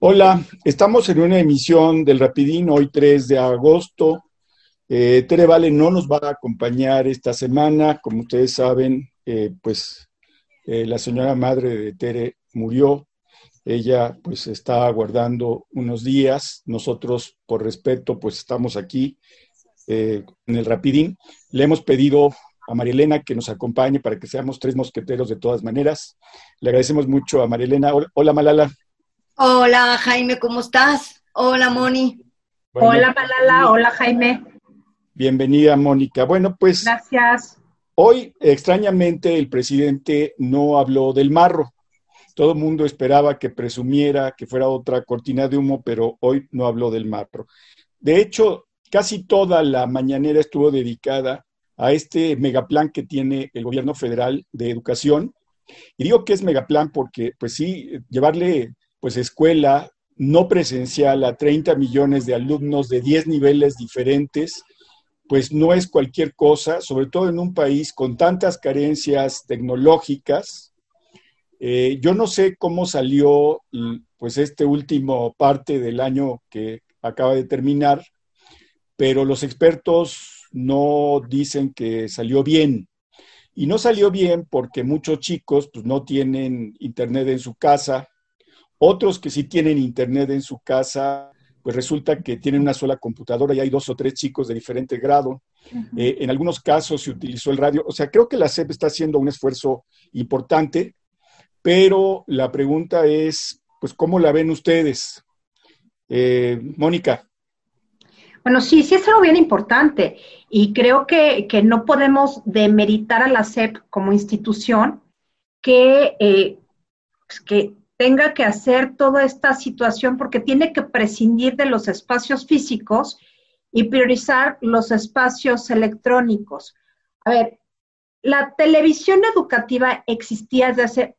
Hola, estamos en una emisión del Rapidín, hoy 3 de agosto. Eh, Tere Vale no nos va a acompañar esta semana. Como ustedes saben, eh, pues eh, la señora madre de Tere murió. Ella pues está aguardando unos días. Nosotros, por respeto, pues estamos aquí en el Rapidín. Le hemos pedido a Marielena que nos acompañe para que seamos tres mosqueteros de todas maneras. Le agradecemos mucho a Marielena. Hola Malala. Hola Jaime, ¿cómo estás? Hola Moni. hola Malala, hola Jaime. Bienvenida Mónica. Bueno, pues... Gracias. Hoy, extrañamente, el presidente no habló del marro. Todo el mundo esperaba que presumiera que fuera otra cortina de humo, pero hoy no habló del marro. De hecho, casi toda la mañanera estuvo dedicada a este megaplan que tiene el gobierno federal de educación. Y digo que es megaplan porque, pues sí, llevarle pues escuela no presencial a 30 millones de alumnos de 10 niveles diferentes, pues no es cualquier cosa, sobre todo en un país con tantas carencias tecnológicas. Eh, yo no sé cómo salió pues este último parte del año que acaba de terminar, pero los expertos no dicen que salió bien. Y no salió bien porque muchos chicos pues, no tienen internet en su casa, otros que sí tienen internet en su casa, pues resulta que tienen una sola computadora y hay dos o tres chicos de diferente grado. Eh, en algunos casos se utilizó el radio. O sea, creo que la SEP está haciendo un esfuerzo importante, pero la pregunta es, pues, ¿cómo la ven ustedes? Eh, Mónica. Bueno, sí, sí es algo bien importante y creo que, no podemos demeritar a la SEP como institución que, eh, pues, que tenga que hacer toda esta situación porque tiene que prescindir de los espacios físicos y priorizar los espacios electrónicos. A ver, la televisión educativa existía desde hace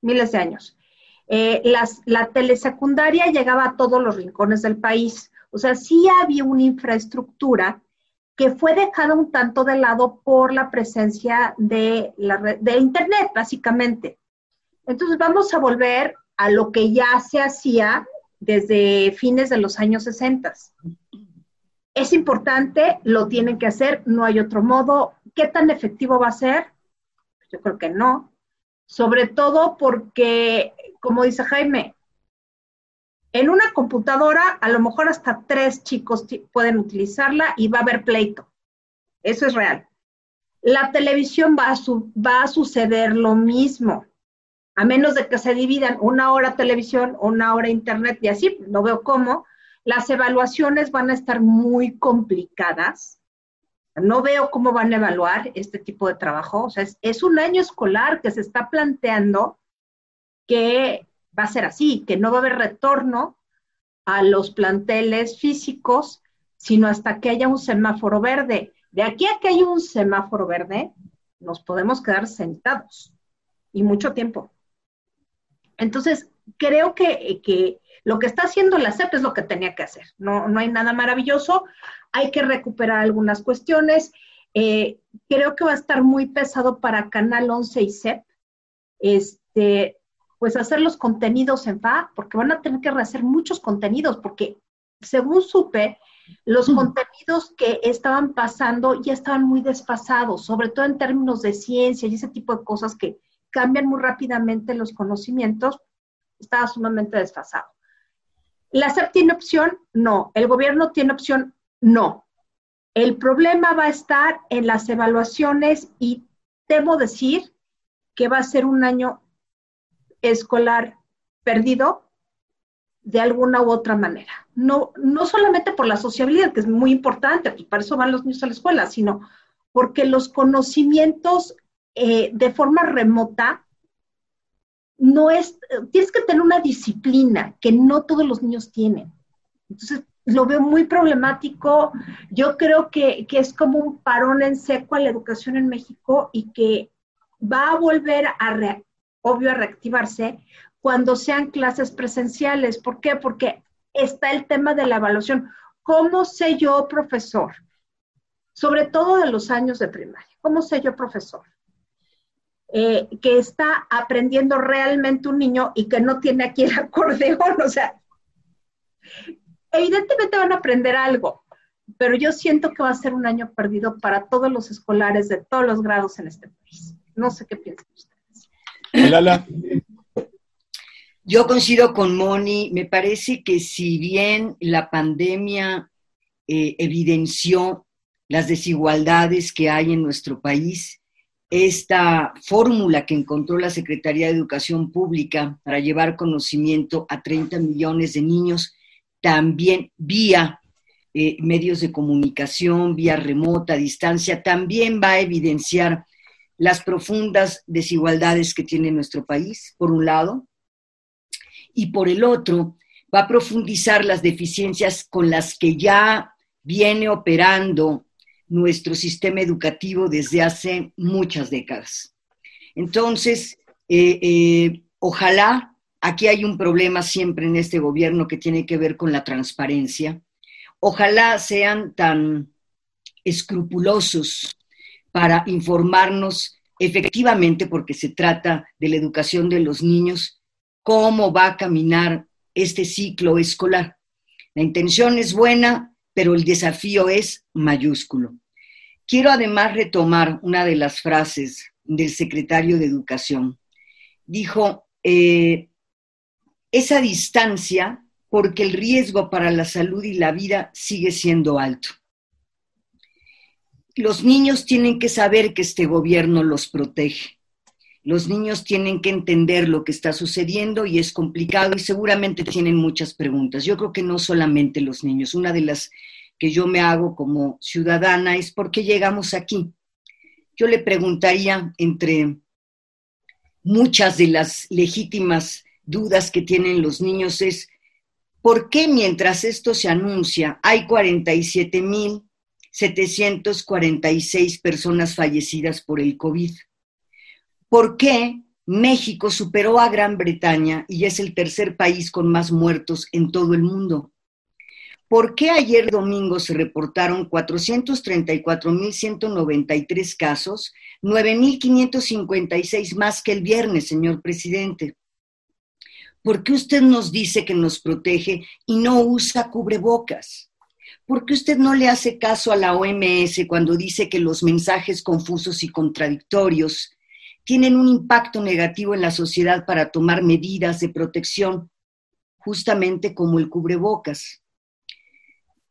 miles de años. Eh, la telesecundaria llegaba a todos los rincones del país. O sea, sí había una infraestructura que fue dejada un tanto de lado por la presencia de, la, de Internet, básicamente. Entonces vamos a volver a lo que ya se hacía desde fines de los años 60. Es importante, lo tienen que hacer, no hay otro modo. ¿Qué tan efectivo va a ser? Yo creo que no. Sobre todo porque, como dice Jaime, en una computadora a lo mejor hasta tres chicos pueden utilizarla y va a haber pleito. Eso es real. La televisión va a, va a suceder lo mismo a menos de que se dividan una hora televisión, una hora internet y así, no veo cómo, las evaluaciones van a estar muy complicadas. No veo cómo van a evaluar este tipo de trabajo. O sea, es, un año escolar que se está planteando que va a ser así, que no va a haber retorno a los planteles físicos, sino hasta que haya un semáforo verde. De aquí a que haya un semáforo verde, nos podemos quedar sentados y mucho tiempo. Entonces, creo que, lo que está haciendo la CEP es lo que tenía que hacer. No, no hay nada maravilloso. Hay que recuperar algunas cuestiones. Eh, creo que va a estar muy pesado para Canal 11 y CEP. Este, pues hacer los contenidos en FA, porque van a tener que rehacer muchos contenidos, porque según supe, los mm. contenidos que estaban pasando ya estaban muy desfasados, sobre todo en términos de ciencia y ese tipo de cosas que, cambian muy rápidamente los conocimientos, estaba sumamente desfasado. ¿La SEP tiene opción? No. ¿El gobierno tiene opción? No. El problema va a estar en las evaluaciones y temo decir que va a ser un año escolar perdido de alguna u otra manera. No, no solamente por la sociabilidad, que es muy importante, pues para eso van los niños a la escuela, sino porque los conocimientos eh, de forma remota, no es, tienes que tener una disciplina que no todos los niños tienen. Entonces, lo veo muy problemático. Yo creo que, es como un parón en seco a la educación en México y que va a volver a, obvio, a reactivarse cuando sean clases presenciales. ¿Por qué? Porque está el tema de la evaluación. ¿Cómo sé yo, profesor? Sobre todo de los años de primaria. ¿Cómo sé yo, profesor? Eh, que está aprendiendo realmente un niño y que no tiene aquí el acordeón. O sea, evidentemente van a aprender algo, pero yo siento que va a ser un año perdido para todos los escolares de todos los grados en este país. No sé qué piensan ustedes. Lala. Yo coincido con Moni, me parece que si bien la pandemia eh, evidenció las desigualdades que hay en nuestro país, esta fórmula que encontró la Secretaría de Educación Pública para llevar conocimiento a 30 millones de niños, también vía eh, medios de comunicación, vía remota, distancia, también va a evidenciar las profundas desigualdades que tiene nuestro país, por un lado, y por el otro, va a profundizar las deficiencias con las que ya viene operando nuestro sistema educativo desde hace muchas décadas. Entonces, eh, eh, ojalá, aquí hay un problema siempre en este gobierno que tiene que ver con la transparencia, ojalá sean tan escrupulosos para informarnos efectivamente, porque se trata de la educación de los niños, cómo va a caminar este ciclo escolar. La intención es buena, pero el desafío es mayúsculo. Quiero además retomar una de las frases del secretario de Educación. Dijo, eh, esa distancia porque el riesgo para la salud y la vida sigue siendo alto. Los niños tienen que saber que este gobierno los protege. Los niños tienen que entender lo que está sucediendo y es complicado y seguramente tienen muchas preguntas. Yo creo que no solamente los niños. Una de las que yo me hago como ciudadana es por qué llegamos aquí. Yo le preguntaría entre muchas de las legítimas dudas que tienen los niños es ¿por qué mientras esto se anuncia hay 47.746 personas fallecidas por el COVID? ¿Por qué México superó a Gran Bretaña y es el tercer país con más muertos en todo el mundo? ¿Por qué ayer domingo se reportaron 434.193 casos, 9.556 más que el viernes, señor presidente? ¿Por qué usted nos dice que nos protege y no usa cubrebocas? ¿Por qué usted no le hace caso a la OMS cuando dice que los mensajes confusos y contradictorios tienen un impacto negativo en la sociedad para tomar medidas de protección, justamente como el cubrebocas?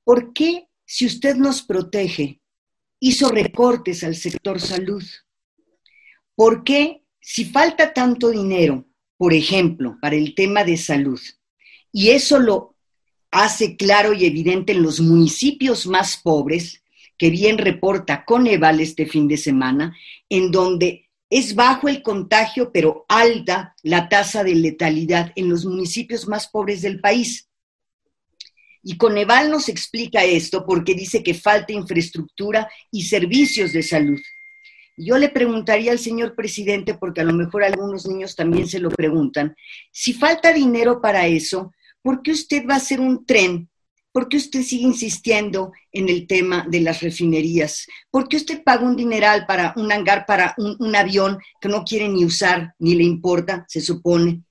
¿Por qué, si usted nos protege, hizo recortes al sector salud? ¿Por qué, si falta tanto dinero, por ejemplo, para el tema de salud, y eso lo hace claro y evidente en los municipios más pobres, que bien reporta Coneval este fin de semana, en donde es bajo el contagio, pero alta la tasa de letalidad en los municipios más pobres del país. Y Coneval nos explica esto porque dice que falta infraestructura y servicios de salud. Yo le preguntaría al señor presidente, porque a lo mejor algunos niños también se lo preguntan, si falta dinero para eso, ¿por qué usted va a hacer un tren? ¿Por qué usted sigue insistiendo en el tema de las refinerías? ¿Por qué usted paga un dineral para un hangar, para un, un avión que no quiere ni usar, ni le importa, se supone?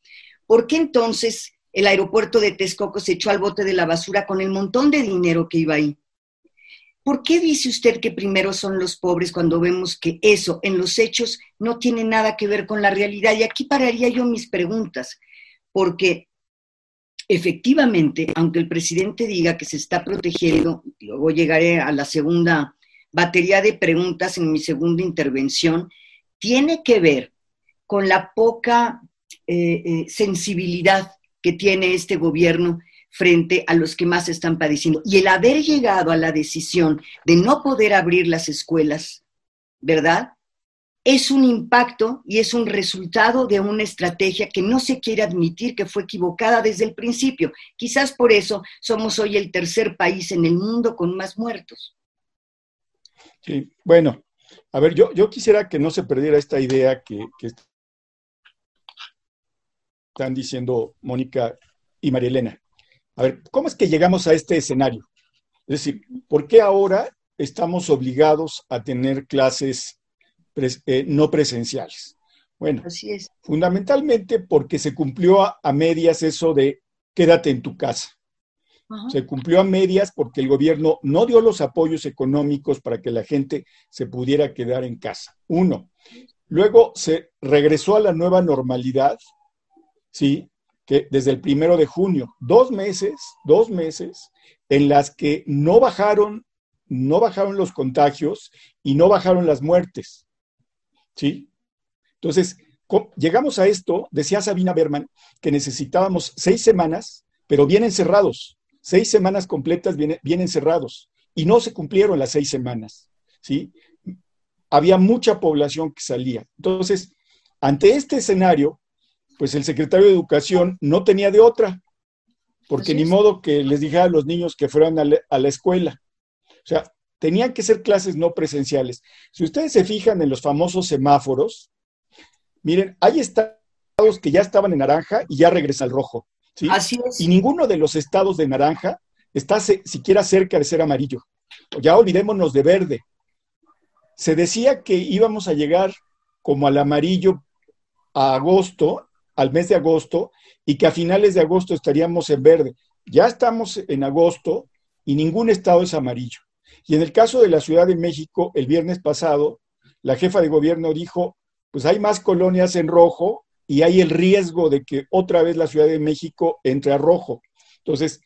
¿Por qué entonces el aeropuerto de Texcoco se echó al bote de la basura con el montón de dinero que iba ahí. ¿Por qué dice usted que primero son los pobres cuando vemos que eso en los hechos no tiene nada que ver con la realidad? Y aquí pararía yo mis preguntas, porque efectivamente, aunque el presidente diga que se está protegiendo, luego llegaré a la segunda batería de preguntas en mi segunda intervención, tiene que ver con la poca eh, eh, sensibilidad que tiene este gobierno frente a los que más están padeciendo. Y el haber llegado a la decisión de no poder abrir las escuelas, ¿verdad? Es un impacto y es un resultado de una estrategia que no se quiere admitir que fue equivocada desde el principio. Quizás por eso somos hoy el tercer país en el mundo con más muertos. Sí, bueno, a ver, yo, yo quisiera que no se perdiera esta idea que, que están diciendo Mónica y María Elena. A ver, ¿cómo es que llegamos a este escenario? Es decir, ¿por qué ahora estamos obligados a tener clases eh, no presenciales? Bueno, Así es. fundamentalmente porque se cumplió a, medias eso de quédate en tu casa. Se cumplió a medias porque el gobierno no dio los apoyos económicos para que la gente se pudiera quedar en casa. Uno. Luego se regresó a la nueva normalidad, ¿sí? Que desde el primero de junio, dos meses, dos meses, en las que no bajaron, no bajaron los contagios y no bajaron las muertes, ¿sí? Entonces, llegamos a esto, decía Sabina Berman, que necesitábamos seis semanas, pero bien encerrados, seis semanas completas bien, bien encerrados, y no se cumplieron las seis semanas, ¿sí? Había mucha población que salía. Entonces, ante este escenario, pues el secretario de Educación no tenía de otra, porque ni modo que les dijera a los niños que fueran a la, a la escuela. O sea, tenían que ser clases no presenciales. Si ustedes se fijan en los famosos semáforos, Miren, hay estados que ya estaban en naranja y ya regresa al rojo. ¿sí? Así es. Y ninguno de los estados de naranja está siquiera cerca de ser amarillo. Ya olvidémonos de verde. Se decía que íbamos a llegar como al amarillo a agosto, al mes de agosto, y que a finales de agosto estaríamos en verde. Ya estamos en agosto y ningún estado es amarillo. Y en el caso de la Ciudad de México, el viernes pasado, la jefa de gobierno dijo, pues hay más colonias en rojo y hay el riesgo de que otra vez la Ciudad de México entre a rojo. Entonces,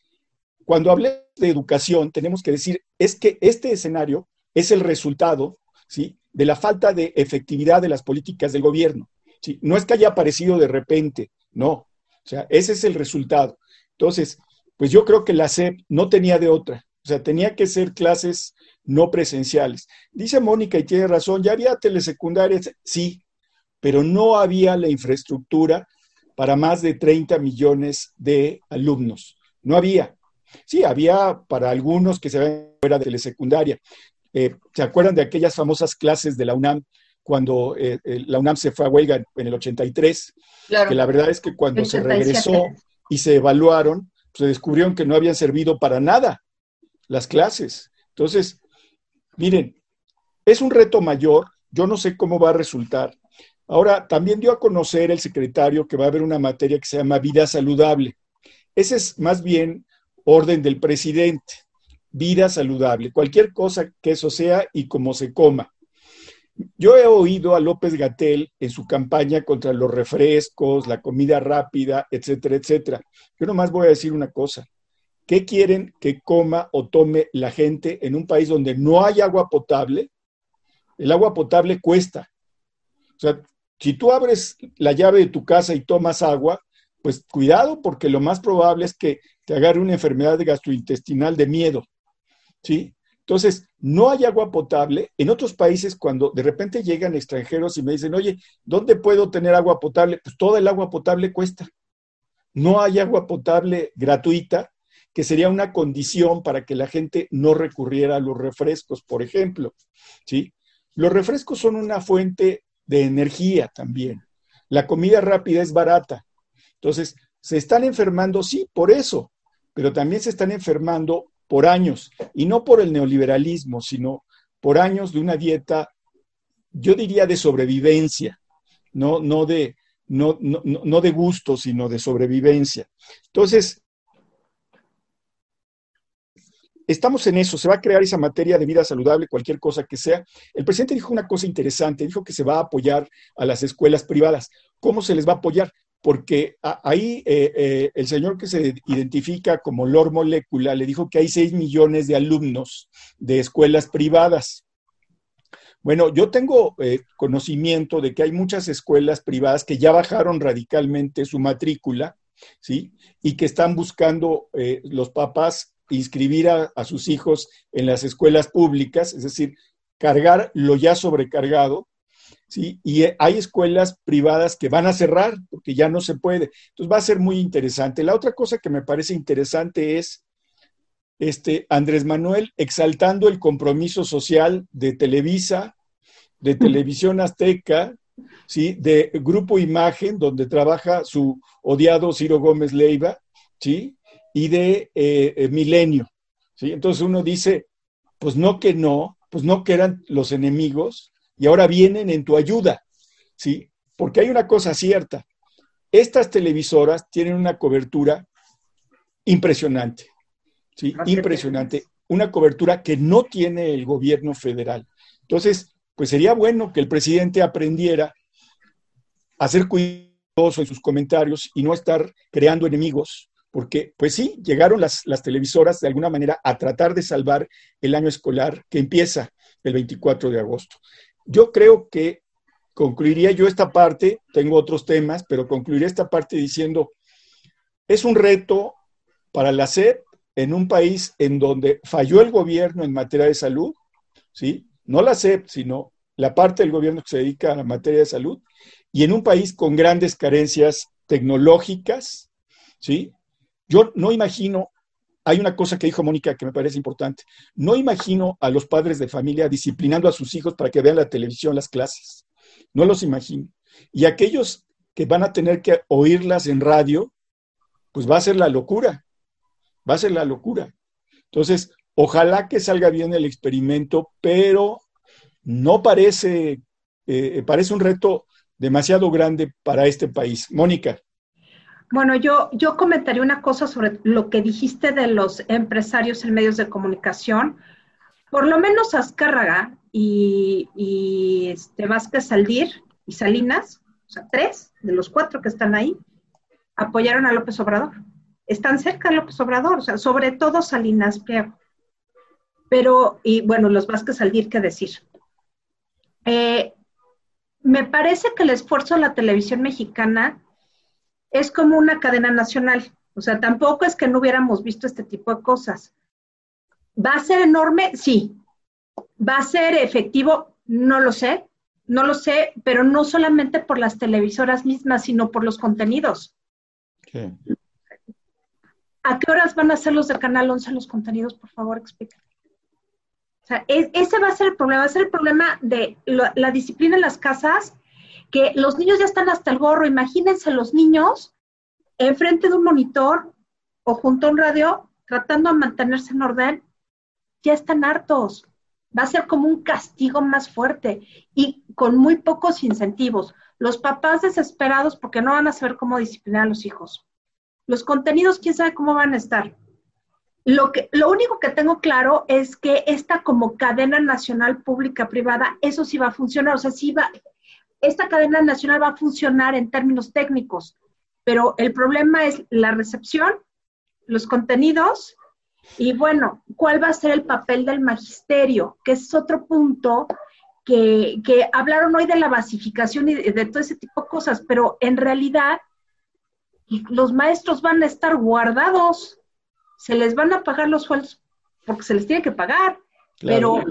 cuando hablé de educación, tenemos que decir, es que este escenario es el resultado, ¿sí?, de la falta de efectividad de las políticas del gobierno. ¿sí? No es que haya aparecido de repente, no. O sea, ese es el resultado. Entonces, pues yo creo que la SEP no tenía de otra. O sea, tenía que ser clases no presenciales. Dice Mónica y tiene razón, ya había telesecundarias, sí, pero no había la infraestructura para más de 30 millones de alumnos. No había. Sí, había para algunos que se ven fuera de la secundaria. Eh, ¿Se acuerdan de aquellas famosas clases de la UNAM cuando eh, la UNAM se fue a huelga en el 83? Claro. Que la verdad es que cuando se regresó y se evaluaron, se descubrieron que no habían servido para nada las clases. Entonces, miren, es un reto mayor. Yo no sé cómo va a resultar, Ahora, también dio a conocer el secretario que va a haber una materia que se llama vida saludable. Ese es más bien orden del presidente, vida saludable, cualquier cosa que eso sea y como se coma. Yo he oído a López Gatel en su campaña contra los refrescos, la comida rápida, etcétera, etcétera. Yo nomás voy a decir una cosa. ¿Qué quieren que coma o tome la gente en un país donde no hay agua potable? El agua potable cuesta. O sea, si tú abres la llave de tu casa y tomas agua, pues cuidado porque lo más probable es que te agarre una enfermedad gastrointestinal de miedo. ¿Sí? Entonces, no hay agua potable. En otros países, cuando de repente llegan extranjeros y me dicen, oye, ¿dónde puedo tener agua potable? Pues toda el agua potable cuesta. No hay agua potable gratuita, que sería una condición para que la gente no recurriera a los refrescos, por ejemplo. ¿Sí? Los refrescos son una fuente de energía también. La comida rápida es barata. Entonces, se están enfermando, sí, por eso, pero también se están enfermando por años, y no por el neoliberalismo, sino por años de una dieta, yo diría de sobrevivencia, no, no, de, no, no, no de gusto, sino de sobrevivencia. Entonces, estamos en eso, se va a crear esa materia de vida saludable, cualquier cosa que sea. El presidente dijo una cosa interesante, dijo que se va a apoyar a las escuelas privadas. ¿Cómo se les va a apoyar? Porque ahí eh, eh, el señor que se identifica como Lord Molecula le dijo que hay 6 millones de alumnos de escuelas privadas. Bueno, yo tengo eh, conocimiento de que hay muchas escuelas privadas que ya bajaron radicalmente su matrícula, ¿sí? Y que están buscando los papás inscribir a, sus hijos en las escuelas públicas, es decir, cargar lo ya sobrecargado, ¿sí? Y hay escuelas privadas que van a cerrar porque ya no se puede. Entonces va a ser muy interesante. La otra cosa que me parece interesante es este Andrés Manuel exaltando el compromiso social de Televisa, de Televisión Azteca, ¿sí? de Grupo Imagen, donde trabaja su odiado Ciro Gómez Leiva, ¿sí? Y de eh, eh, milenio. ¿sí? Entonces uno dice, pues no que no, pues no que eran los enemigos y ahora vienen en tu ayuda. ¿sí? porque hay una cosa cierta. Estas televisoras tienen una cobertura impresionante, ¿sí? Impresionante. Una cobertura que no tiene el gobierno federal. Entonces, pues sería bueno que el presidente aprendiera a ser cuidadoso en sus comentarios y no estar creando enemigos, porque pues sí, llegaron las, las televisoras de alguna manera a tratar de salvar el año escolar que empieza el 24 de agosto. Yo creo que concluiría yo esta parte, tengo otros temas, pero concluiría esta parte diciendo, es un reto para la SEP en un país en donde falló el gobierno en materia de salud, ¿sí? No la SEP, sino la parte del gobierno que se dedica a la materia de salud, y en un país con grandes carencias tecnológicas, ¿sí? Yo no imagino, hay una cosa que dijo Mónica que me parece importante, no imagino a los padres de familia disciplinando a sus hijos para que vean la televisión, las clases, no los imagino. Y aquellos que van a tener que oírlas en radio, pues va a ser la locura, va a ser la locura. Entonces, ojalá que salga bien el experimento, pero no parece, eh, parece un reto demasiado grande para este país. Mónica. Bueno, yo, yo comentaría una cosa sobre lo que dijiste de los empresarios en medios de comunicación. Por lo menos Azcárraga y, y este Vázquez y Salinas, o sea, tres de los cuatro que están ahí, apoyaron a López Obrador. Están cerca de López Obrador, o sea, sobre todo Salinas Pliego. Pero, y bueno, los Vázquez Saldir, ¿qué decir? Eh, me parece que el esfuerzo de la televisión mexicana es como una cadena nacional. O sea, tampoco es que no hubiéramos visto este tipo de cosas. ¿Va a ser enorme? Sí. ¿Va a ser efectivo? No lo sé. No lo sé, pero no solamente por las televisoras mismas, sino por los contenidos. ¿A qué horas van a ser los del Canal 11 los contenidos? Por favor, explícame. O sea, ese va a ser el problema, va a ser el problema de la disciplina en las casas, que los niños ya están hasta el gorro. Imagínense los niños enfrente de un monitor o junto a un radio tratando de mantenerse en orden, ya están hartos. Va a ser como un castigo más fuerte y con muy pocos incentivos. Los papás desesperados porque no van a saber cómo disciplinar a los hijos. Los contenidos, quién sabe cómo van a estar. Lo, que, lo único que tengo claro es que esta como cadena nacional pública privada, eso sí va a funcionar, o sea, sí va, esta cadena nacional va a funcionar en términos técnicos, pero el problema es la recepción, los contenidos y bueno, ¿cuál va a ser el papel del magisterio? Que es otro punto que, que hablaron hoy de la basificación y de, de todo ese tipo de cosas, pero en realidad los maestros van a estar guardados se les van a pagar los sueldos porque se les tiene que pagar, pero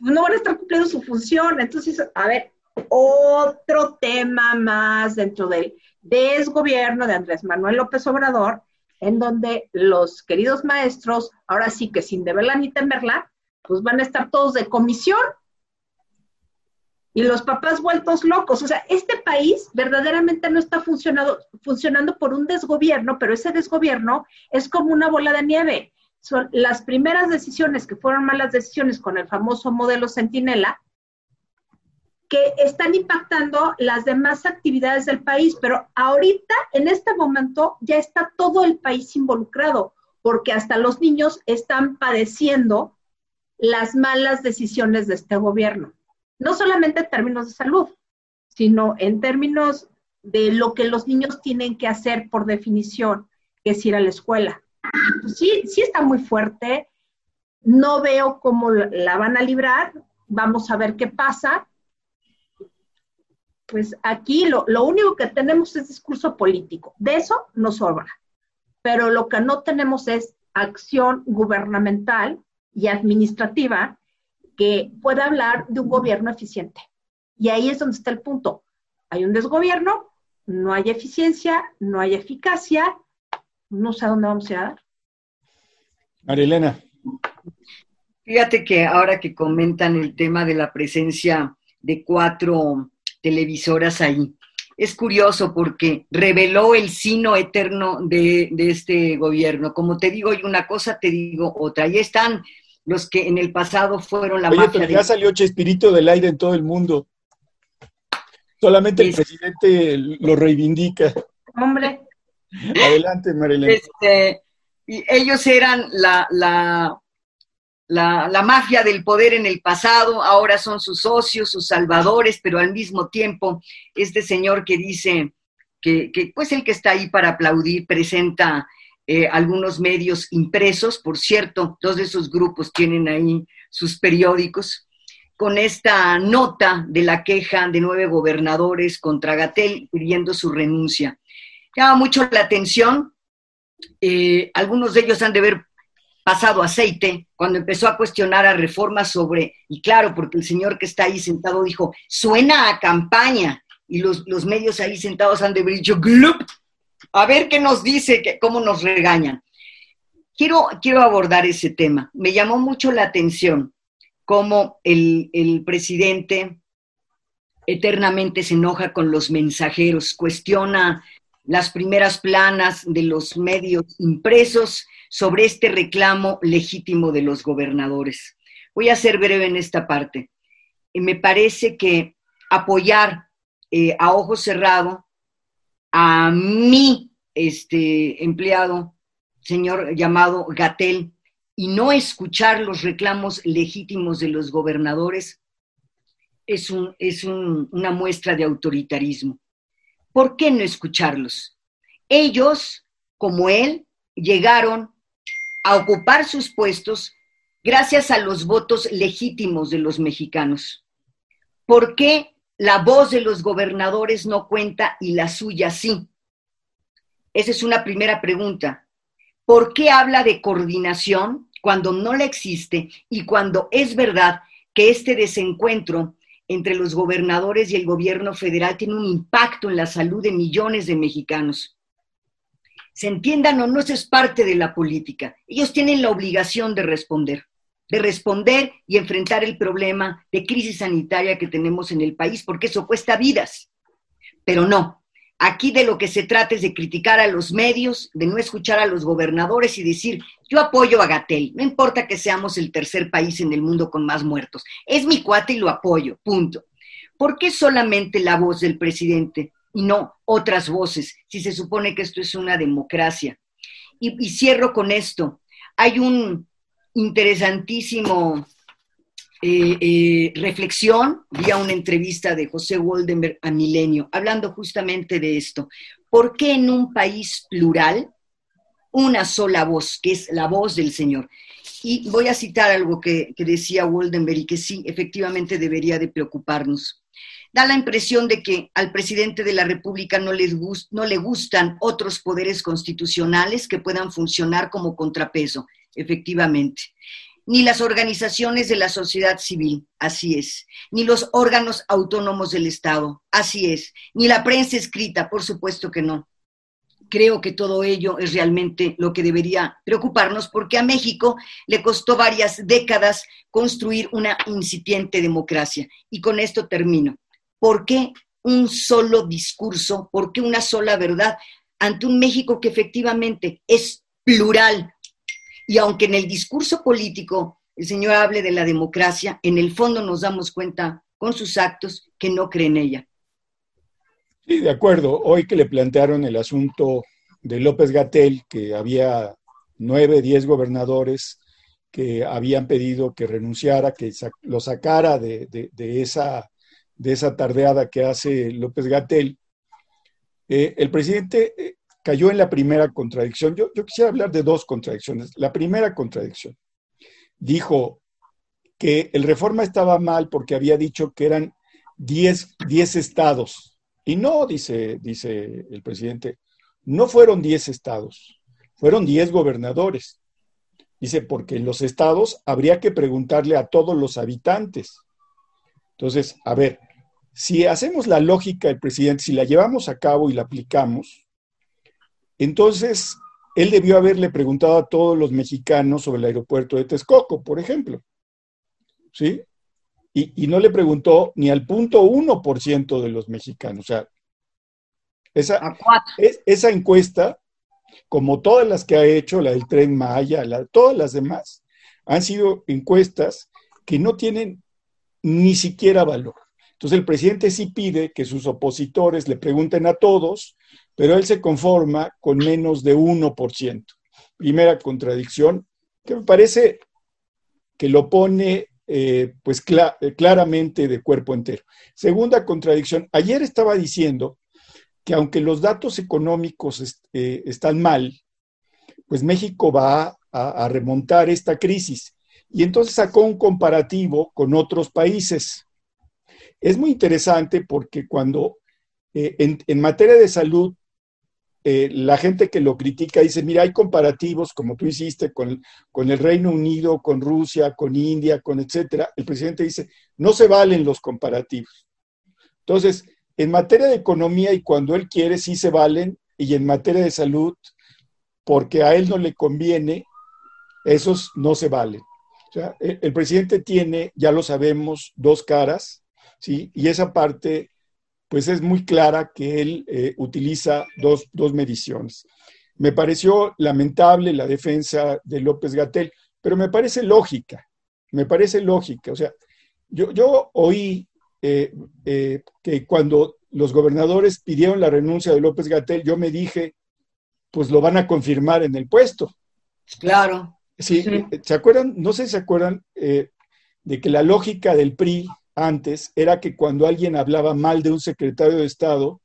no van a estar cumpliendo su función. Entonces, a ver, otro tema más dentro del desgobierno de Andrés Manuel López Obrador, en donde los queridos maestros, ahora sí que sin deberla ni temerla, pues van a estar todos de comisión y los papás vueltos locos. O sea, este país verdaderamente no está funcionando, funcionando por un desgobierno, pero ese desgobierno es como una bola de nieve. Son las primeras decisiones que fueron malas decisiones con el famoso modelo Centinela, que están impactando las demás actividades del país, pero ahorita, en este momento, ya está todo el país involucrado, porque hasta los niños están padeciendo las malas decisiones de este gobierno no solamente en términos de salud, sino en términos de lo que los niños tienen que hacer por definición, que es ir a la escuela. Pues sí, sí está muy fuerte, no veo cómo la van a librar, vamos a ver qué pasa. Pues aquí lo, lo único que tenemos es discurso político, de eso nos sobra, pero lo que no tenemos es acción gubernamental y administrativa que pueda hablar de un gobierno eficiente. Y ahí es donde está el punto. Hay un desgobierno, no hay eficiencia, no hay eficacia, no sé a dónde vamos a dar. Marilena. Fíjate que ahora que comentan el tema de la presencia de cuatro televisoras ahí, es curioso porque reveló el sino eterno de, de este gobierno. Como te digo una cosa, te digo otra. Ahí están los que en el pasado fueron la Oye, Pero ya salió Chespirito del aire en todo el mundo. Solamente el presidente lo reivindica. Hombre. Adelante, Marilena. Este, ellos eran la, la, la, mafia del poder en el pasado, ahora son sus socios, sus salvadores, pero al mismo tiempo este señor que dice que, pues el que está ahí para aplaudir presenta eh, algunos medios impresos, por cierto, dos de esos grupos tienen ahí sus periódicos, con esta nota de la queja de nueve gobernadores contra Gatel pidiendo su renuncia. Llama mucho la atención, eh, algunos de ellos han de haber pasado aceite cuando empezó a cuestionar a reforma sobre, y claro, porque el señor que está ahí sentado dijo, suena a campaña, y los, los medios ahí sentados han de haber dicho, ¡glup! A ver qué nos dice, que, cómo nos regañan. Quiero, quiero abordar ese tema. Me llamó mucho la atención cómo el, el presidente eternamente se enoja con los mensajeros, cuestiona las primeras planas de los medios impresos sobre este reclamo legítimo de los gobernadores. Voy a ser breve en esta parte. Me parece que apoyar eh, a ojo cerrado a mi este, empleado, señor llamado Gatel, y no escuchar los reclamos legítimos de los gobernadores es, un, es una muestra de autoritarismo. ¿Por qué no escucharlos? Ellos, como él, llegaron a ocupar sus puestos gracias a los votos legítimos de los mexicanos. ¿Por qué la voz de los gobernadores no cuenta y la suya sí? Esa es una primera pregunta. ¿Por qué habla de coordinación cuando no la existe y cuando es verdad que este desencuentro entre los gobernadores y el gobierno federal tiene un impacto en la salud de millones de mexicanos? Se entiendan o no, eso es parte de la política. Ellos tienen la obligación de responder de responder y enfrentar el problema de crisis sanitaria que tenemos en el país, porque eso cuesta vidas. Pero no, aquí de lo que se trata es de criticar a los medios, de no escuchar a los gobernadores y decir, yo apoyo a Gatel, no importa que seamos el tercer país en el mundo con más muertos, es mi cuate y lo apoyo, punto. ¿Por qué solamente la voz del presidente y no otras voces, si se supone que esto es una democracia? Y, cierro con esto. Hay un, interesantísimo eh, eh, reflexión, vía una entrevista de José Woldenberg a Milenio, hablando justamente de esto. ¿Por qué en un país plural una sola voz, que es la voz del Señor? Y voy a citar algo que, decía Woldenberg y que sí, efectivamente debería de preocuparnos. Da la impresión de que al presidente de la República no, les no le gustan otros poderes constitucionales que puedan funcionar como contrapeso efectivamente. Ni las organizaciones de la sociedad civil, así es. Ni los órganos autónomos del Estado, así es. Ni la prensa escrita, por supuesto que no. Creo que todo ello es realmente lo que debería preocuparnos porque a México le costó varias décadas construir una incipiente democracia. Y con esto termino. ¿Por qué un solo discurso? ¿Por qué una sola verdad ante un México que efectivamente es plural, y aunque en el discurso político el señor hable de la democracia, en el fondo nos damos cuenta con sus actos que no cree en ella. Sí, de acuerdo. Hoy que le plantearon el asunto de López Gatel, que había nueve, diez gobernadores que habían pedido que renunciara, que lo sacara de, esa, de esa tardeada que hace López Gatel, eh, el presidente eh, cayó en la primera contradicción. Yo, quisiera hablar de dos contradicciones. La primera contradicción, dijo que el reforma estaba mal porque había dicho que eran 10, estados. Y no, dice, dice el presidente, no fueron 10 estados, fueron 10 gobernadores. Dice, porque en los estados habría que preguntarle a todos los habitantes. Entonces, a ver, si hacemos la lógica del presidente, si la llevamos a cabo y la aplicamos, entonces, él debió haberle preguntado a todos los mexicanos sobre el aeropuerto de Texcoco, por ejemplo. ¿Sí? Y, no le preguntó ni al punto uno por ciento de los mexicanos. O sea, esa, esa encuesta, como todas las que ha hecho, la del tren Maya, todas las demás, han sido encuestas que no tienen ni siquiera valor. Entonces el presidente sí pide que sus opositores le pregunten a todos, pero él se conforma con menos de 1%. Primera contradicción, que me parece que lo pone eh, pues claramente de cuerpo entero. Segunda contradicción, ayer estaba diciendo que aunque los datos económicos eh, están mal, pues México va a, remontar esta crisis. Y entonces sacó un comparativo con otros países. Es muy interesante porque cuando eh, en, materia de salud, eh, la gente que lo critica dice, mira, hay comparativos, como tú hiciste, con, con el Reino Unido, con Rusia, con India, con etcétera. El presidente dice, no se valen los comparativos. Entonces, en materia de economía y cuando él quiere, sí se valen, y en materia de salud, porque a él no le conviene, esos no se valen. Sea, el, presidente tiene, ya lo sabemos, dos caras, ¿sí? Y esa parte, pues es muy clara que él eh, utiliza dos, dos mediciones. Me pareció lamentable la defensa de López Gatel, pero me parece lógica, me parece lógica. O sea, yo, yo oí eh, eh, que cuando los gobernadores pidieron la renuncia de López Gatel, yo me dije, pues lo van a confirmar en el puesto. Claro. Sí, eh, ¿se acuerdan? No sé si se acuerdan de que la lógica del PRI antes era que cuando alguien hablaba mal de un secretario de Estado,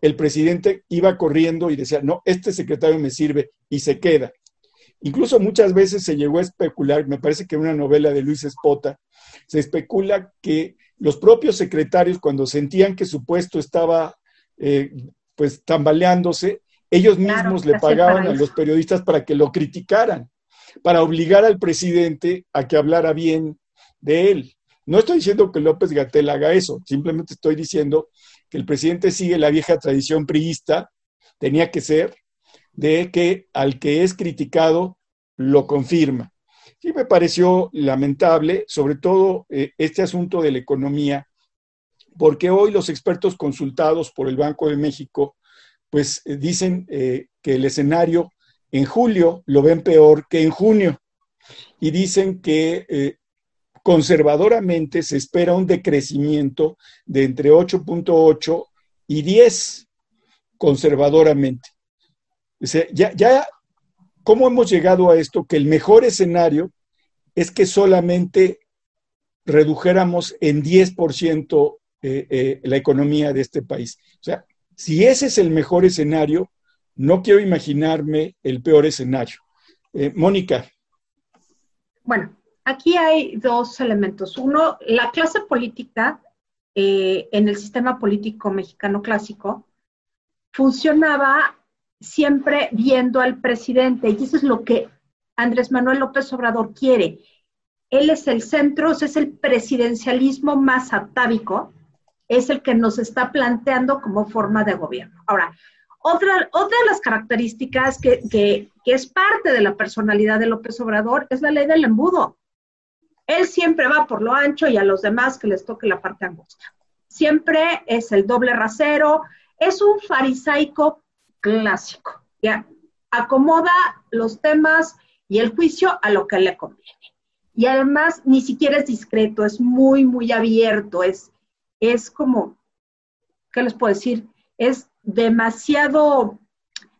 el presidente iba corriendo y decía, no, este secretario me sirve y se queda. Incluso muchas veces se llegó a especular, me parece que en una novela de Luis Espota, se especula que los propios secretarios, cuando sentían que su puesto estaba eh, pues tambaleándose, ellos mismos le pagaban a los periodistas para que lo criticaran, para obligar al presidente a que hablara bien de él. No estoy diciendo que López Gatel haga eso, simplemente estoy diciendo que el presidente sigue la vieja tradición priista, tenía que ser, de que al que es criticado lo confirma. Sí me pareció lamentable, sobre todo eh, este asunto de la economía, porque hoy los expertos consultados por el Banco de México, pues eh, dicen eh, que el escenario en julio lo ven peor que en junio y dicen que conservadoramente se espera un decrecimiento de entre 8.8 y 10 conservadoramente. Ya, ya ¿Cómo hemos llegado a esto? Que el mejor escenario es que solamente redujéramos en 10% eh, eh, la economía de este país. O sea, si ese es el mejor escenario, no quiero imaginarme el peor escenario. Eh, Mónica. Bueno, aquí hay dos elementos. Uno, la clase política en el sistema político mexicano clásico funcionaba siempre viendo al presidente, y eso es lo que Andrés Manuel López Obrador quiere. Él es el centro, es el presidencialismo más atávico, es el que nos está planteando como forma de gobierno. Ahora, otra, otra de las características que, que, es parte de la personalidad de López Obrador es la ley del embudo. Él siempre va por lo ancho y a los demás que les toque la parte angosta. Siempre es el doble rasero, es un farisaico clásico. Ya acomoda los temas y el juicio a lo que le conviene. Y además ni siquiera es discreto, es muy, muy abierto, es, es como, ¿qué les puedo decir? Es demasiado,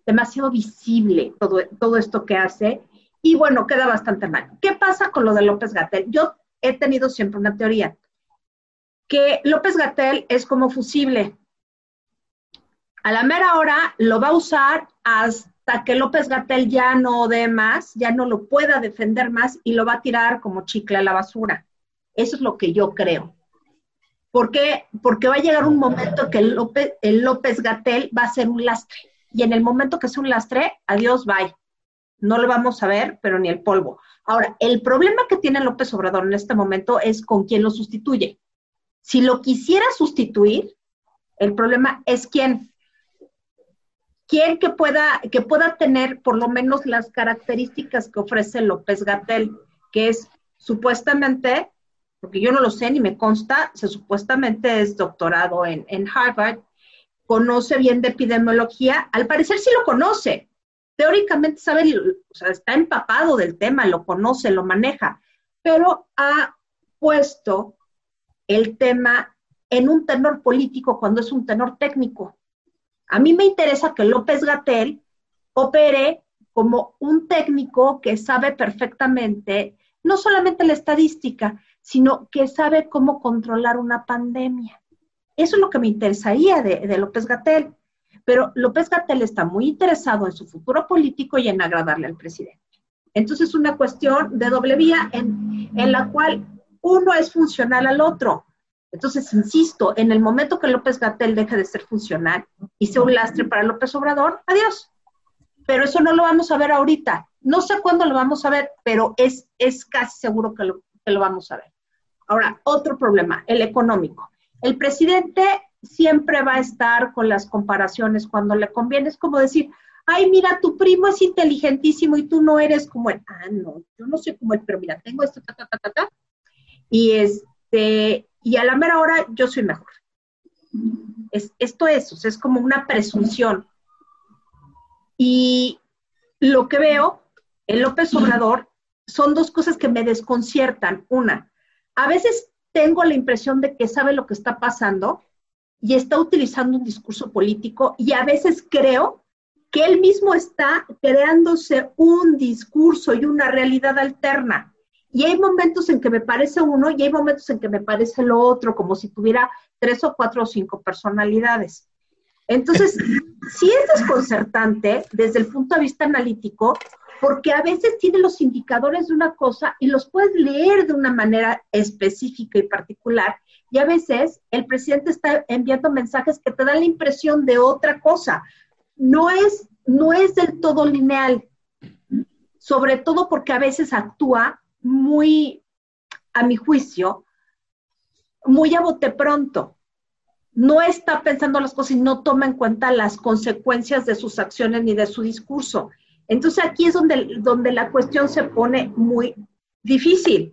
demasiado visible todo, todo esto que hace y bueno, queda bastante mal. ¿Qué pasa con lo de López Gatel? Yo he tenido siempre una teoría, que López Gatel es como fusible, a la mera hora lo va a usar hasta que López Gatel ya no dé más, ya no lo pueda defender más y lo va a tirar como chicle a la basura. Eso es lo que yo creo. ¿Por qué? Porque va a llegar un momento que el López, el López Gatel va a ser un lastre. Y en el momento que sea un lastre, adiós, bye. No lo vamos a ver, pero ni el polvo. Ahora, el problema que tiene López Obrador en este momento es con quién lo sustituye. Si lo quisiera sustituir, el problema es quién quién que pueda, que pueda tener por lo menos las características que ofrece López Gatel, que es supuestamente, porque yo no lo sé ni me consta, se supuestamente es doctorado en, en Harvard, conoce bien de epidemiología, al parecer sí lo conoce, teóricamente sabe, o sea, está empapado del tema, lo conoce, lo maneja, pero ha puesto el tema en un tenor político cuando es un tenor técnico. A mí me interesa que López Gatel opere como un técnico que sabe perfectamente no solamente la estadística, sino que sabe cómo controlar una pandemia. Eso es lo que me interesaría de, López Gatel. Pero López Gatel está muy interesado en su futuro político y en agradarle al presidente. Entonces es una cuestión de doble vía en, la cual uno es funcional al otro. Entonces, insisto, en el momento que López Gatel deje de ser funcional y sea un lastre para López Obrador, adiós. Pero eso no lo vamos a ver ahorita. No sé cuándo lo vamos a ver, pero es, es casi seguro que lo, que lo vamos a ver. Ahora, otro problema, el económico. El presidente siempre va a estar con las comparaciones cuando le conviene. Es como decir, ay, mira, tu primo es inteligentísimo y tú no eres como él. Ah, no, yo no soy como él, pero mira, tengo esto, ta, ta, ta, ta, ta. Y este, y a la mera hora yo soy mejor. Es, esto es, o sea, es como una presunción. Y lo que veo en López Obrador son dos cosas que me desconciertan. Una, a veces tengo la impresión de que sabe lo que está pasando y está utilizando un discurso político y a veces creo que él mismo está creándose un discurso y una realidad alterna. Y hay momentos en que me parece uno y hay momentos en que me parece lo otro, como si tuviera tres o cuatro o cinco personalidades. Entonces, sí es desconcertante desde el punto de vista analítico, porque a veces tiene los indicadores de una cosa y los puedes leer de una manera específica y particular, y a veces el presidente está enviando mensajes que te dan la impresión de otra cosa. No es, no es del todo lineal, sobre todo porque a veces actúa muy, a mi juicio, muy a bote pronto. No está pensando las cosas y no toma en cuenta las consecuencias de sus acciones ni de su discurso. Entonces aquí es donde, donde la cuestión se pone muy difícil.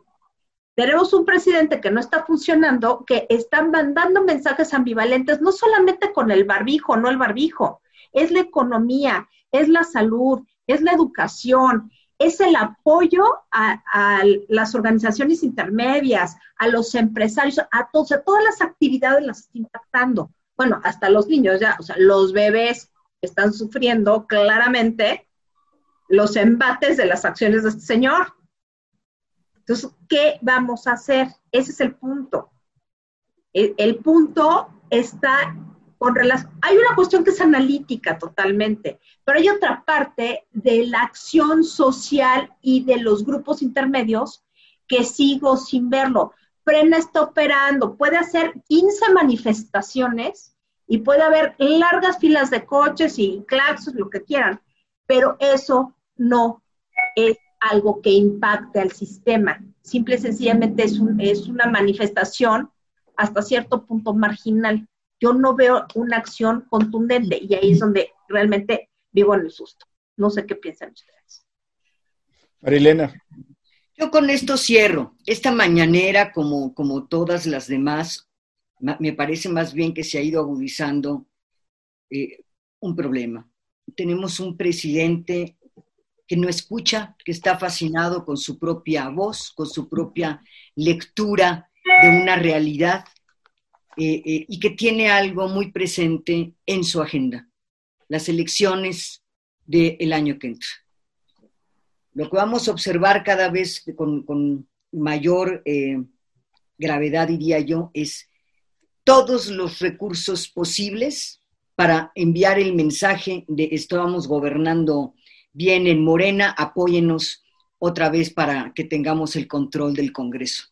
Tenemos un presidente que no está funcionando, que está mandando mensajes ambivalentes, no solamente con el barbijo, no el barbijo, es la economía, es la salud, es la educación, es el apoyo a, las organizaciones intermedias, a los empresarios, a, todos, a todas las actividades las está impactando. Bueno, hasta los niños ya, o sea, los bebés están sufriendo claramente los embates de las acciones de este señor. Entonces, ¿qué vamos a hacer? Ese es el punto. el punto está hay una cuestión que es analítica totalmente, pero hay otra parte de la acción social y de los grupos intermedios que sigo sin verlo. Prena está operando, puede hacer 15 manifestaciones y puede haber largas filas de coches y claxos, lo que quieran, pero eso no es algo que impacte al sistema. Simple y sencillamente es, es una manifestación hasta cierto punto marginal yo no veo una acción contundente y ahí es donde realmente vivo en el susto. No sé qué piensan ustedes. Marilena. Yo con esto cierro. Esta mañanera, como, como todas las demás, me parece más bien que se ha ido agudizando eh, un problema. Tenemos un presidente que no escucha, que está fascinado con su propia voz, con su propia lectura de una realidad eh, eh, y que tiene algo muy presente en su agenda, las elecciones del año que entra. Lo que vamos a observar cada vez con, mayor eh, gravedad, diría yo, es todos los recursos posibles para enviar el mensaje de estábamos gobernando bien en Morena, apóyenos otra vez para que tengamos el control del Congreso.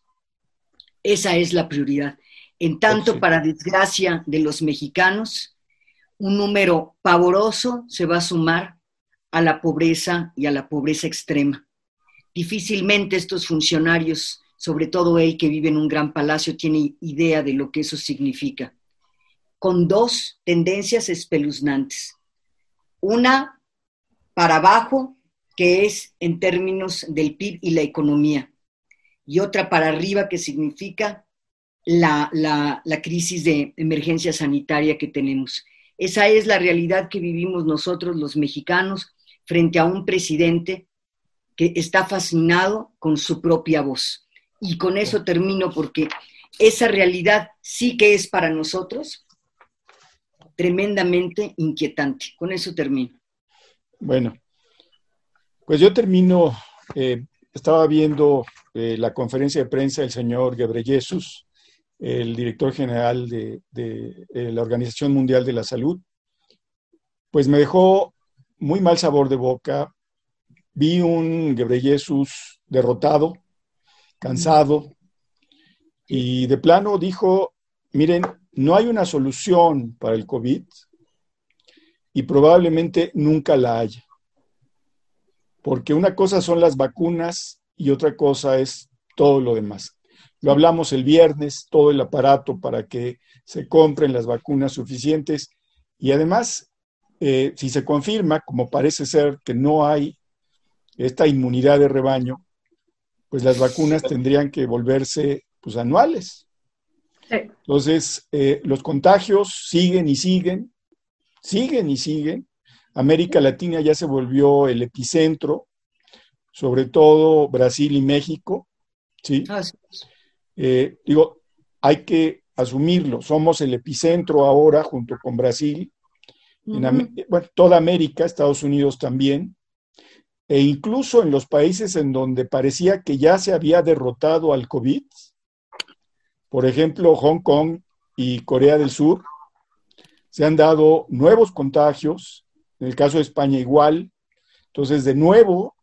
Esa es la prioridad. En tanto, para desgracia de los mexicanos, un número pavoroso se va a sumar a la pobreza y a la pobreza extrema. Difícilmente estos funcionarios, sobre todo él que vive en un gran palacio, tiene idea de lo que eso significa. Con dos tendencias espeluznantes. Una para abajo, que es en términos del PIB y la economía, y otra para arriba, que significa la, crisis de emergencia sanitaria que tenemos. Esa es la realidad que vivimos nosotros los mexicanos frente a un presidente que está fascinado con su propia voz. Y con eso termino porque esa realidad sí que es para nosotros tremendamente inquietante. Con eso termino. Bueno, pues yo termino, eh, estaba viendo eh, la conferencia de prensa del señor Gebreyesus, el director general de, la Organización Mundial de la Salud, pues me dejó muy mal sabor de boca. Vi un Gebreyesus derrotado, cansado, y de plano dijo, miren, no hay una solución para el COVID y probablemente nunca la haya. Porque una cosa son las vacunas y otra cosa es todo lo demás. Lo hablamos el viernes, todo el aparato para que se compren las vacunas suficientes y además, eh, si se confirma, como parece ser que no hay esta inmunidad de rebaño, pues las vacunas tendrían que volverse pues, anuales. Entonces, eh, los contagios siguen y siguen, siguen y siguen. América Latina ya se volvió el epicentro, sobre todo Brasil y México. ¿sí? Eh, digo, hay que asumirlo, somos el epicentro ahora junto con Brasil, en bueno, toda América, Estados Unidos también, e incluso en los países en donde parecía que ya se había derrotado al COVID, por ejemplo, Hong Kong y Corea del Sur, se han dado nuevos contagios, en el caso de España igual. Entonces, de nuevo,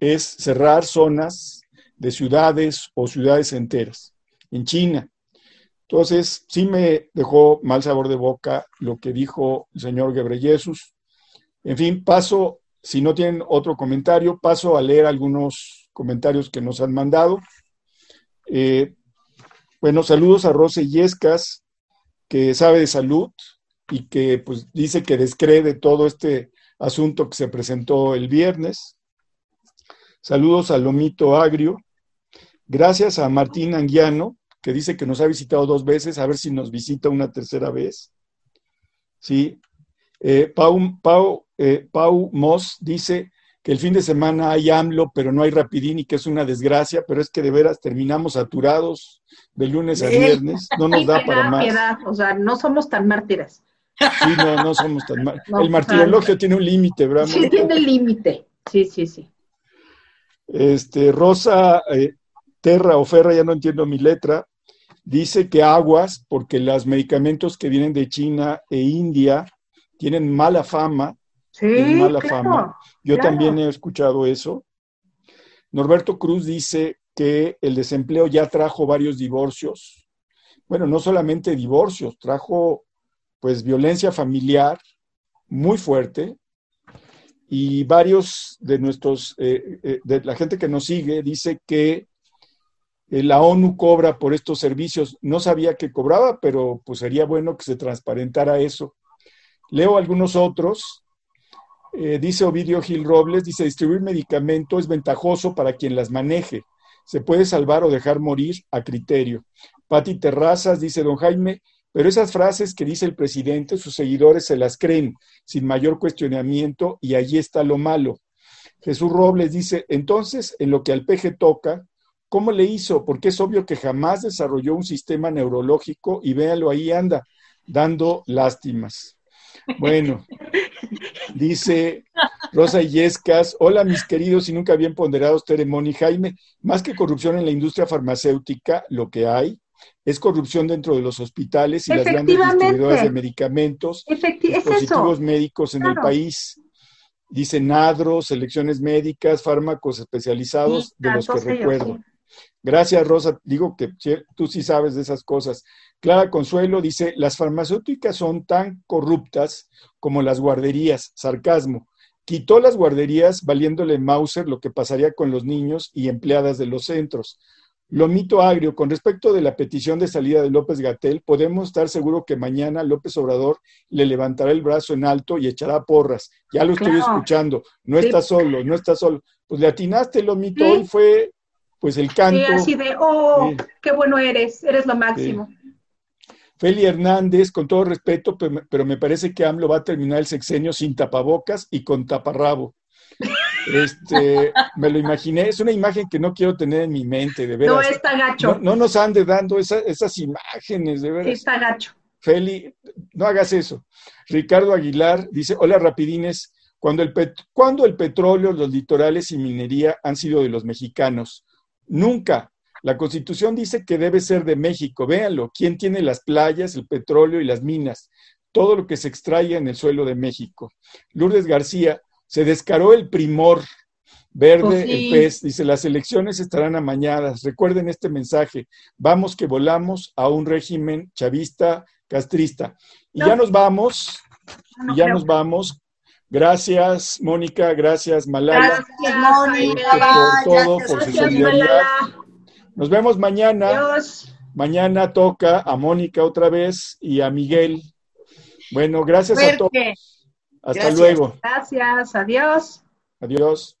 es cerrar zonas de ciudades o ciudades enteras. En China. Entonces, sí me dejó mal sabor de boca lo que dijo el señor Gebreyesus. En fin, paso, si no tienen otro comentario, paso a leer algunos comentarios que nos han mandado. Eh, bueno, saludos a Rosa Yescas, que sabe de salud y que pues dice que descree de todo este asunto que se presentó el viernes. Saludos a Lomito Agrio. Gracias a Martín Anguiano, que dice que nos ha visitado dos veces, a ver si nos visita una tercera vez. Sí. Eh, Pau, Pau, eh, Pau Moss dice, que el fin de semana hay AMLO, pero no hay Rapidín y que es una desgracia, pero es que de veras terminamos saturados de lunes a viernes, no nos da para más. o sea, no somos tan mártires. Sí, no, no somos tan mártires. el martirologio tiene un límite, ¿verdad? Sí, tiene límite, sí, sí, sí. Este, Rosa eh, Terra o Ferra, ya no entiendo mi letra, dice que aguas, porque los medicamentos que vienen de China e India tienen mala fama, sí, mala fama. Yo también he escuchado eso. Norberto Cruz dice que el desempleo ya trajo varios divorcios. Bueno, no solamente divorcios, trajo pues violencia familiar muy fuerte y varios de nuestros, eh, eh, de la gente que nos sigue dice que eh, la ONU cobra por estos servicios. No sabía que cobraba, pero pues sería bueno que se transparentara eso. Leo algunos otros. Dice Ovidio Gil Robles, dice, distribuir medicamento es ventajoso para quien las maneje. Se puede salvar o dejar morir a criterio. Pati Terrazas dice, don Jaime, pero esas frases que dice el presidente, sus seguidores se las creen sin mayor cuestionamiento y allí está lo malo. Jesús Robles dice, entonces, en lo que al peje toca, ¿cómo le hizo? Porque es obvio que jamás desarrolló un sistema neurológico y véalo ahí anda, dando lástimas. Bueno, dice Rosa Illescas, hola mis queridos y nunca bien ponderados Teremón y Jaime, más que corrupción en la industria farmacéutica, lo que hay es corrupción dentro de los hospitales y las grandes distribuidoras de medicamentos, dispositivos médicos en el país. Dice NADRO, selecciones médicas, fármacos especializados, de los que recuerdo. Gracias, Rosa. Digo que tú sí sabes de esas cosas. Clara Consuelo dice, las farmacéuticas son tan corruptas como las guarderías, sarcasmo. Quitó las guarderías valiéndole Mauser lo que pasaría con los niños y empleadas de los centros. Lomito Agrio, con respecto de la petición de salida de López Gatel, podemos estar seguros que mañana López Obrador le levantará el brazo en alto y echará porras. Ya lo estoy escuchando. No está solo, no está solo. Pues le atinaste, Lomito, hoy fue pues el canto. Sí, así de, oh, qué bueno eres, eres lo máximo. Feli Hernández, con todo respeto, pero me parece que AMLO va a terminar el sexenio sin tapabocas y con taparrabo. Este, me lo imaginé, es una imagen que no quiero tener en mi mente, de verdad. No está gacho. No, nos ande dando esas imágenes, de verdad. Sí, está gacho. Feli, no hagas eso. Ricardo Aguilar dice, hola rapidines, cuando el, cuando el petróleo, los litorales y minería han sido de los mexicanos. Nunca. La constitución dice que debe ser de México. Véanlo, ¿quién tiene las playas, el petróleo y las minas? Todo lo que se extrae en el suelo de México. Lourdes García, se descaró el primor verde, pues el pez. Dice, las elecciones estarán amañadas. Recuerden este mensaje. Vamos que volamos a un régimen chavista, castrista. Y ya nos vamos. y ya nos vamos. Gracias, Mónica. Gracias, Malala. Gracias, Mónica. Por, todo, por su solidaridad. Nos vemos mañana. Adiós. Mañana toca a Mónica otra vez y a Miguel. Bueno, gracias a todos. Hasta luego. Gracias, adiós. Adiós.